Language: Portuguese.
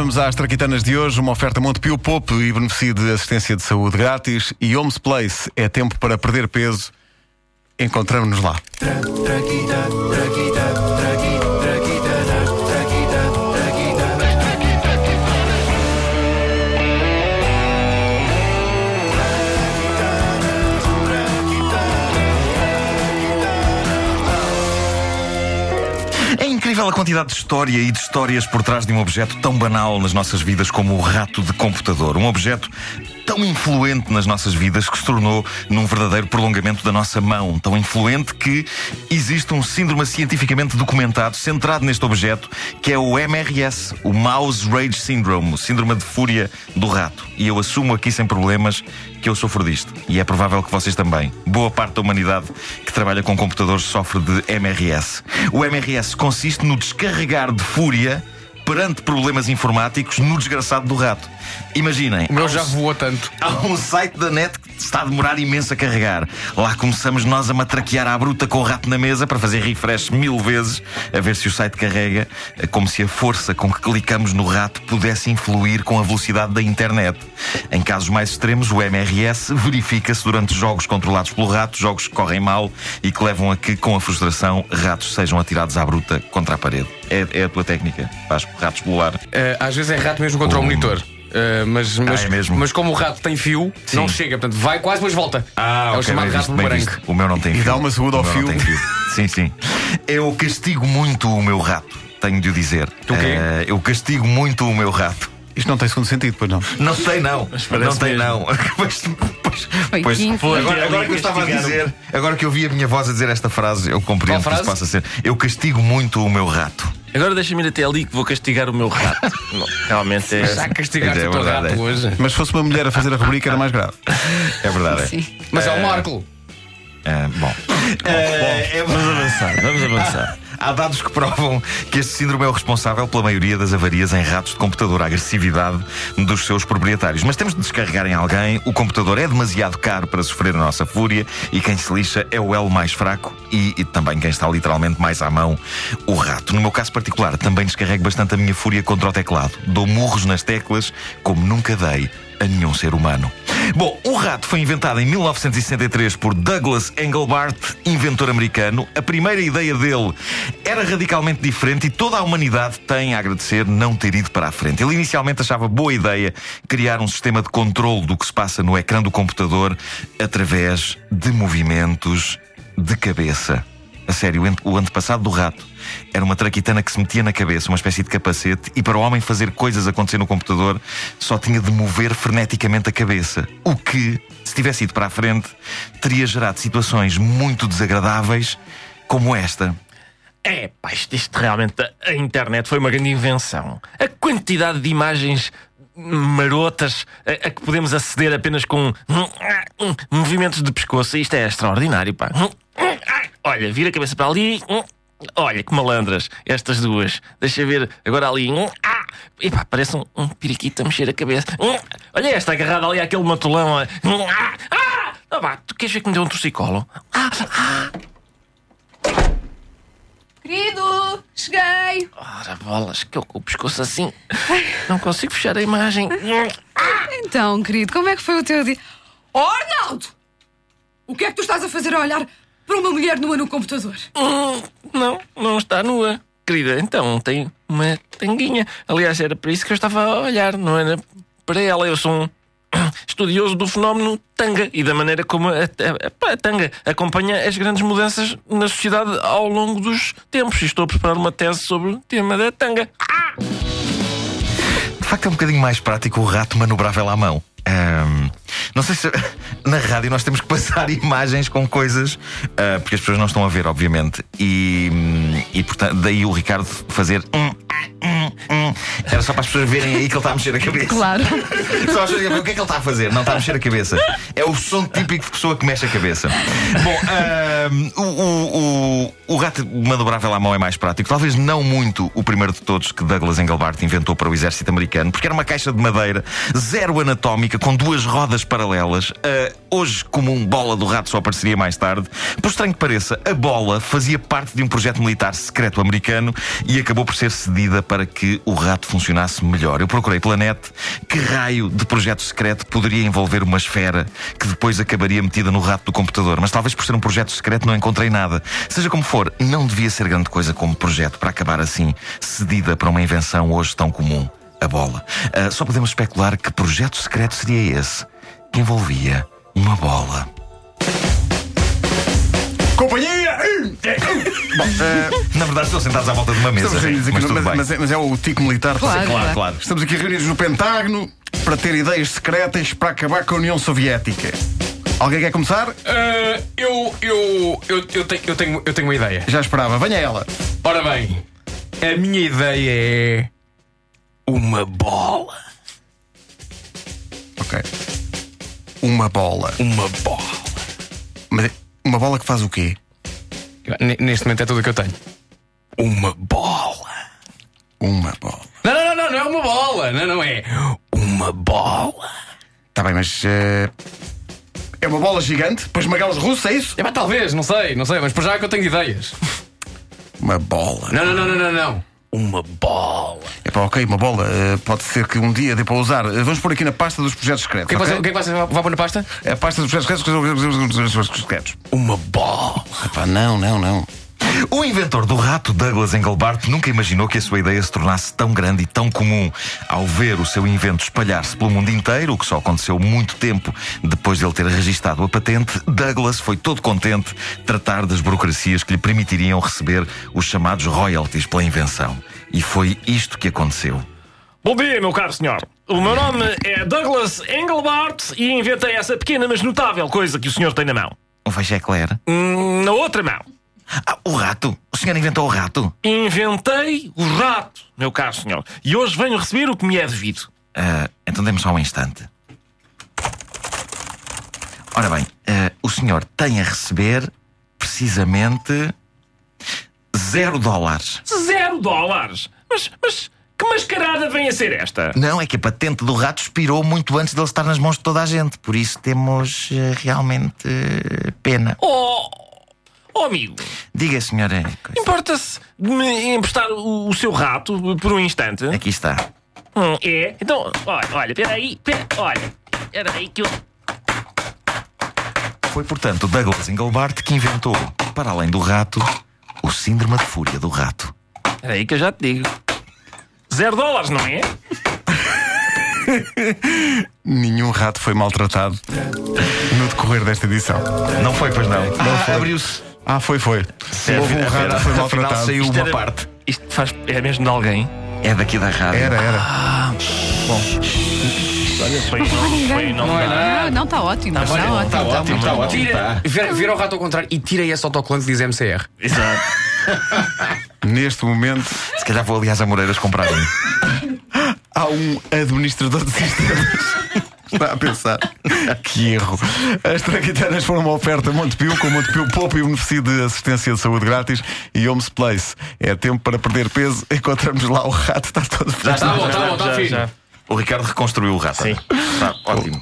vamos às traquitanas de hoje. Uma oferta Montepio Pope e beneficio de assistência de saúde grátis. E Homes Place é tempo para perder peso. Encontramos-nos lá. É incrível a quantidade de história e de histórias por trás de um objeto tão banal nas nossas vidas como o rato de computador. Um objeto tão influente nas nossas vidas que se tornou num verdadeiro prolongamento da nossa mão. Tão influente que existe um síndrome cientificamente documentado centrado neste objeto que é o MRS, o Mouse Rage Syndrome, o síndrome de fúria do rato. E eu assumo aqui sem problemas que eu sofro disto. E é provável que vocês também. Boa parte da humanidade que trabalha com computadores sofre de MRS. O MRS consiste no descarregar de fúria perante problemas informáticos no desgraçado do rato. Imaginem. O meu já voou tanto. Há um site da net que está a demorar imenso a carregar. Lá começamos nós a matraquear à bruta com o rato na mesa para fazer refresh mil vezes, a ver se o site carrega, como se a força com que clicamos no rato pudesse influir com a velocidade da internet. Em casos mais extremos, o MRS verifica-se durante jogos controlados pelo rato, jogos que correm mal e que levam a que, com a frustração, ratos sejam atirados à bruta contra a parede. É, é a tua técnica, faz rato explorar. Eh, às vezes é rato mesmo contra o Um- monitor. Eh, mas, mas, é mesmo? mas como o rato tem fio, Sim. não chega, portanto vai quase, mas volta. é o ok, chamado rato bumerangue. O meu não tem fio. dá uma saúde ao fio. tem Sim, sim. Eu castigo muito o meu rato, tenho de o dizer. Tu quê? Eh, eu castigo muito o meu rato. Isto não tem segundo sentido, pois não. Não tem, não. Não tem, mesmo. não. Pois, pois, Foi pois, agora, agora que eu estava a dizer, agora que eu vi a minha voz a dizer esta frase, eu compreendo que isso frase? possa ser. Eu castigo muito o meu rato. Agora deixa-me ir até ali que vou castigar o meu rato. Não, realmente é. Já castigaste É o teu verdade, rato é. hoje. Mas se fosse uma mulher a fazer a rubrica era mais grave. É verdade. é. Sim. Mas é o Marco. Eh, bom. Eh, é- Vamos avançar, vamos avançar. Há dados que provam que este síndrome é o responsável pela maioria das avarias em ratos de computador, a agressividade dos seus proprietários. Mas temos de descarregar em alguém, o computador é demasiado caro para sofrer a nossa fúria e quem se lixa é o elo mais fraco e, e também quem está literalmente mais à mão, o rato. No meu caso particular, também descarrego bastante a minha fúria contra o teclado. Dou murros nas teclas como nunca dei a nenhum ser humano. Bom, o rato foi inventado em 1963 por Douglas Engelbart, inventor americano. A primeira ideia dele era radicalmente diferente e toda a humanidade tem a agradecer não ter ido para a frente. Ele inicialmente achava boa ideia criar um sistema de controle do que se passa no ecrã do computador através de movimentos de cabeça. A sério, o ante- o antepassado do rato era uma traquitana que se metia na cabeça, uma espécie de capacete, e para o homem fazer coisas acontecer no computador só tinha de mover freneticamente a cabeça. O que, se tivesse ido para a frente, teria gerado situações muito desagradáveis, como esta. É, pá, isto, isto realmente. A internet foi uma grande invenção. A quantidade de imagens marotas a, a que podemos aceder apenas com movimentos de pescoço, isto é extraordinário, pá. Olha, vira a cabeça para ali. Olha que malandras, estas duas. Deixa ver, agora ali. Ah, epá, parece um, um periquito a mexer a cabeça. Olha esta agarrada ali àquele matulão. Ah, ah, ah, vá, tu queres ver que me deu um torcicolo? Ah, ah. Querido, cheguei. Ora, bolas, que eu com o pescoço assim. Não consigo fechar a imagem. Então, querido, como é que foi o teu dia? Oh, Arnaldo! O que é que tu estás a fazer a olhar para uma mulher nua no computador? Hum, Não, não está nua. Querida, então tem uma tanguinha. Aliás, era para isso que eu estava a olhar, não era para ela. Eu sou um estudioso do fenómeno tanga e da maneira como a, a- a tanga acompanha as grandes mudanças na sociedade ao longo dos tempos. E estou a preparar uma tese sobre o tema da tanga. De facto, é um bocadinho mais prático o rato manobrável à mão. Ahm, não sei se na rádio nós temos que passar imagens com coisas ah, porque as pessoas não estão a ver, obviamente. E, hum, e portanto, daí o Ricardo fazer. hum, hum, hum. Era só para as pessoas verem aí que ele está a mexer a cabeça. Claro. Só as pessoas dizem, o que é que ele está a fazer? Não está a mexer a cabeça. É o som típico de pessoa que mexe a cabeça. Bom, ahm, o, o, o, rato manobrável à mão é mais prático. Talvez não muito o primeiro de todos que Douglas Engelbart inventou para o exército americano, porque era uma caixa de madeira zero anatómica com duas rodas paralelas. Ah, hoje comum bola do rato só apareceria mais tarde. Por estranho que pareça, a bola fazia parte de um projeto militar secreto americano e acabou por ser cedida para que o rato funcionasse melhor. Eu procurei pela net que raio de projeto secreto poderia envolver uma esfera que depois acabaria metida no rato do computador, mas talvez por ser um projeto secreto não encontrei nada. Seja como for, não devia ser grande coisa como projeto para acabar assim, cedida para uma invenção hoje tão comum a bola. Ah, só podemos especular que projeto secreto seria esse que envolvia uma bola. Companhia! Bom, eh, Na verdade, estão sentados à volta de uma mesa. estamos reunidos aqui, mas mas, mas é, mas é o tico militar. Claro. Claro, claro. Estamos aqui reunidos no Pentágono para ter ideias secretas para acabar com a União Soviética. Alguém quer começar? Ah, eu, eu, eu, eu, tenho, eu, tenho, eu tenho uma ideia. Já esperava. Venha ela. Ora bem, a minha ideia é. Uma bola. Ok. Uma bola. Uma bola. Mas é- uma bola que faz o quê? N- Neste momento é tudo o que eu tenho. Uma bola. Uma bola. Não, não, não, não, não é uma bola. Não, não é. Uma bola. Está bem, mas. eh, é uma bola gigante? Depois uma galas russa, é isso? É pá, talvez, não sei, não sei, mas por já é que eu tenho ideias. Uma bola. Não, não, não, não, não, não. Uma bola. É pá, ok, uma bola. eh, pode ser que um dia dê para usar. Eh, vamos pôr aqui na pasta dos projetos O secretos. que é que ok? você, o que é que você vai, pôr na pasta? É a pasta dos projetos secretos. secretos. Uma bola. Epá, não, não, não. O inventor do rato, Douglas Engelbart, nunca imaginou que a sua ideia se tornasse tão grande e tão comum. Ao ver o seu invento espalhar-se pelo mundo inteiro, o que só aconteceu muito tempo depois de ele ter registado a patente, Douglas foi todo contente tratar das burocracias que lhe permitiriam receber os chamados royalties pela invenção. E foi isto que aconteceu. Bom dia, meu caro senhor. O meu nome é Douglas Engelbart e inventei essa pequena mas notável coisa que o senhor tem na mão. Um feixe eclair. Hum, Na outra mão. Ah, o rato! O senhor inventou o rato? Inventei o rato, meu caro senhor. E hoje venho receber o que me é devido. Ah, então dê-me só um instante. Ora bem, ah, o senhor tem a receber precisamente zero dólares. Zero dólares. Mas, mas que mascarada vem a ser esta? Não, é que a patente do rato expirou muito antes dele estar nas mãos de toda a gente. Por isso temos eh, realmente pena. Oh, oh amigo, Diga, senhora. importa-se de me emprestar o, o seu rato por um instante? Aqui está. Hum, é? Então, olha, olha, peraí, pera, olha, peraí que eu... Foi, portanto, Douglas Engelbart que inventou, para além do rato, o síndrome de fúria do rato. Peraí que eu já te digo. Zero dólares, não é? Nenhum rato foi maltratado no decorrer desta edição. Não foi, pois não. foi. Abriu-se. Ah, foi, foi. Houve um rato que foi Afinal maltratado. saiu Isto uma era- parte. Isto faz, é mesmo de alguém? É daqui da rádio. Era, era. Olha, foi, Não ninguém. não, Não é nada. Não, não, está ótimo. Está Olha, ótimo. Está ótimo, está muito ótimo. Tira, vira, vira o rato ao contrário e tira esse autocolante que diz MCR. Exato. Neste momento Se calhar vou, aliás, a Moreiras comprar um. há um administrador de sistemas. Está a pensar. Que erro. As traquitanas foram uma oferta Montepio, com Montepio Poupa e beneficio de assistência de saúde grátis e Homes Place. É tempo para perder peso. Encontramos lá o rato, está todo Está bom, está bom, está Já, fino. já. O Ricardo reconstruiu o rato. Sim. Está ótimo.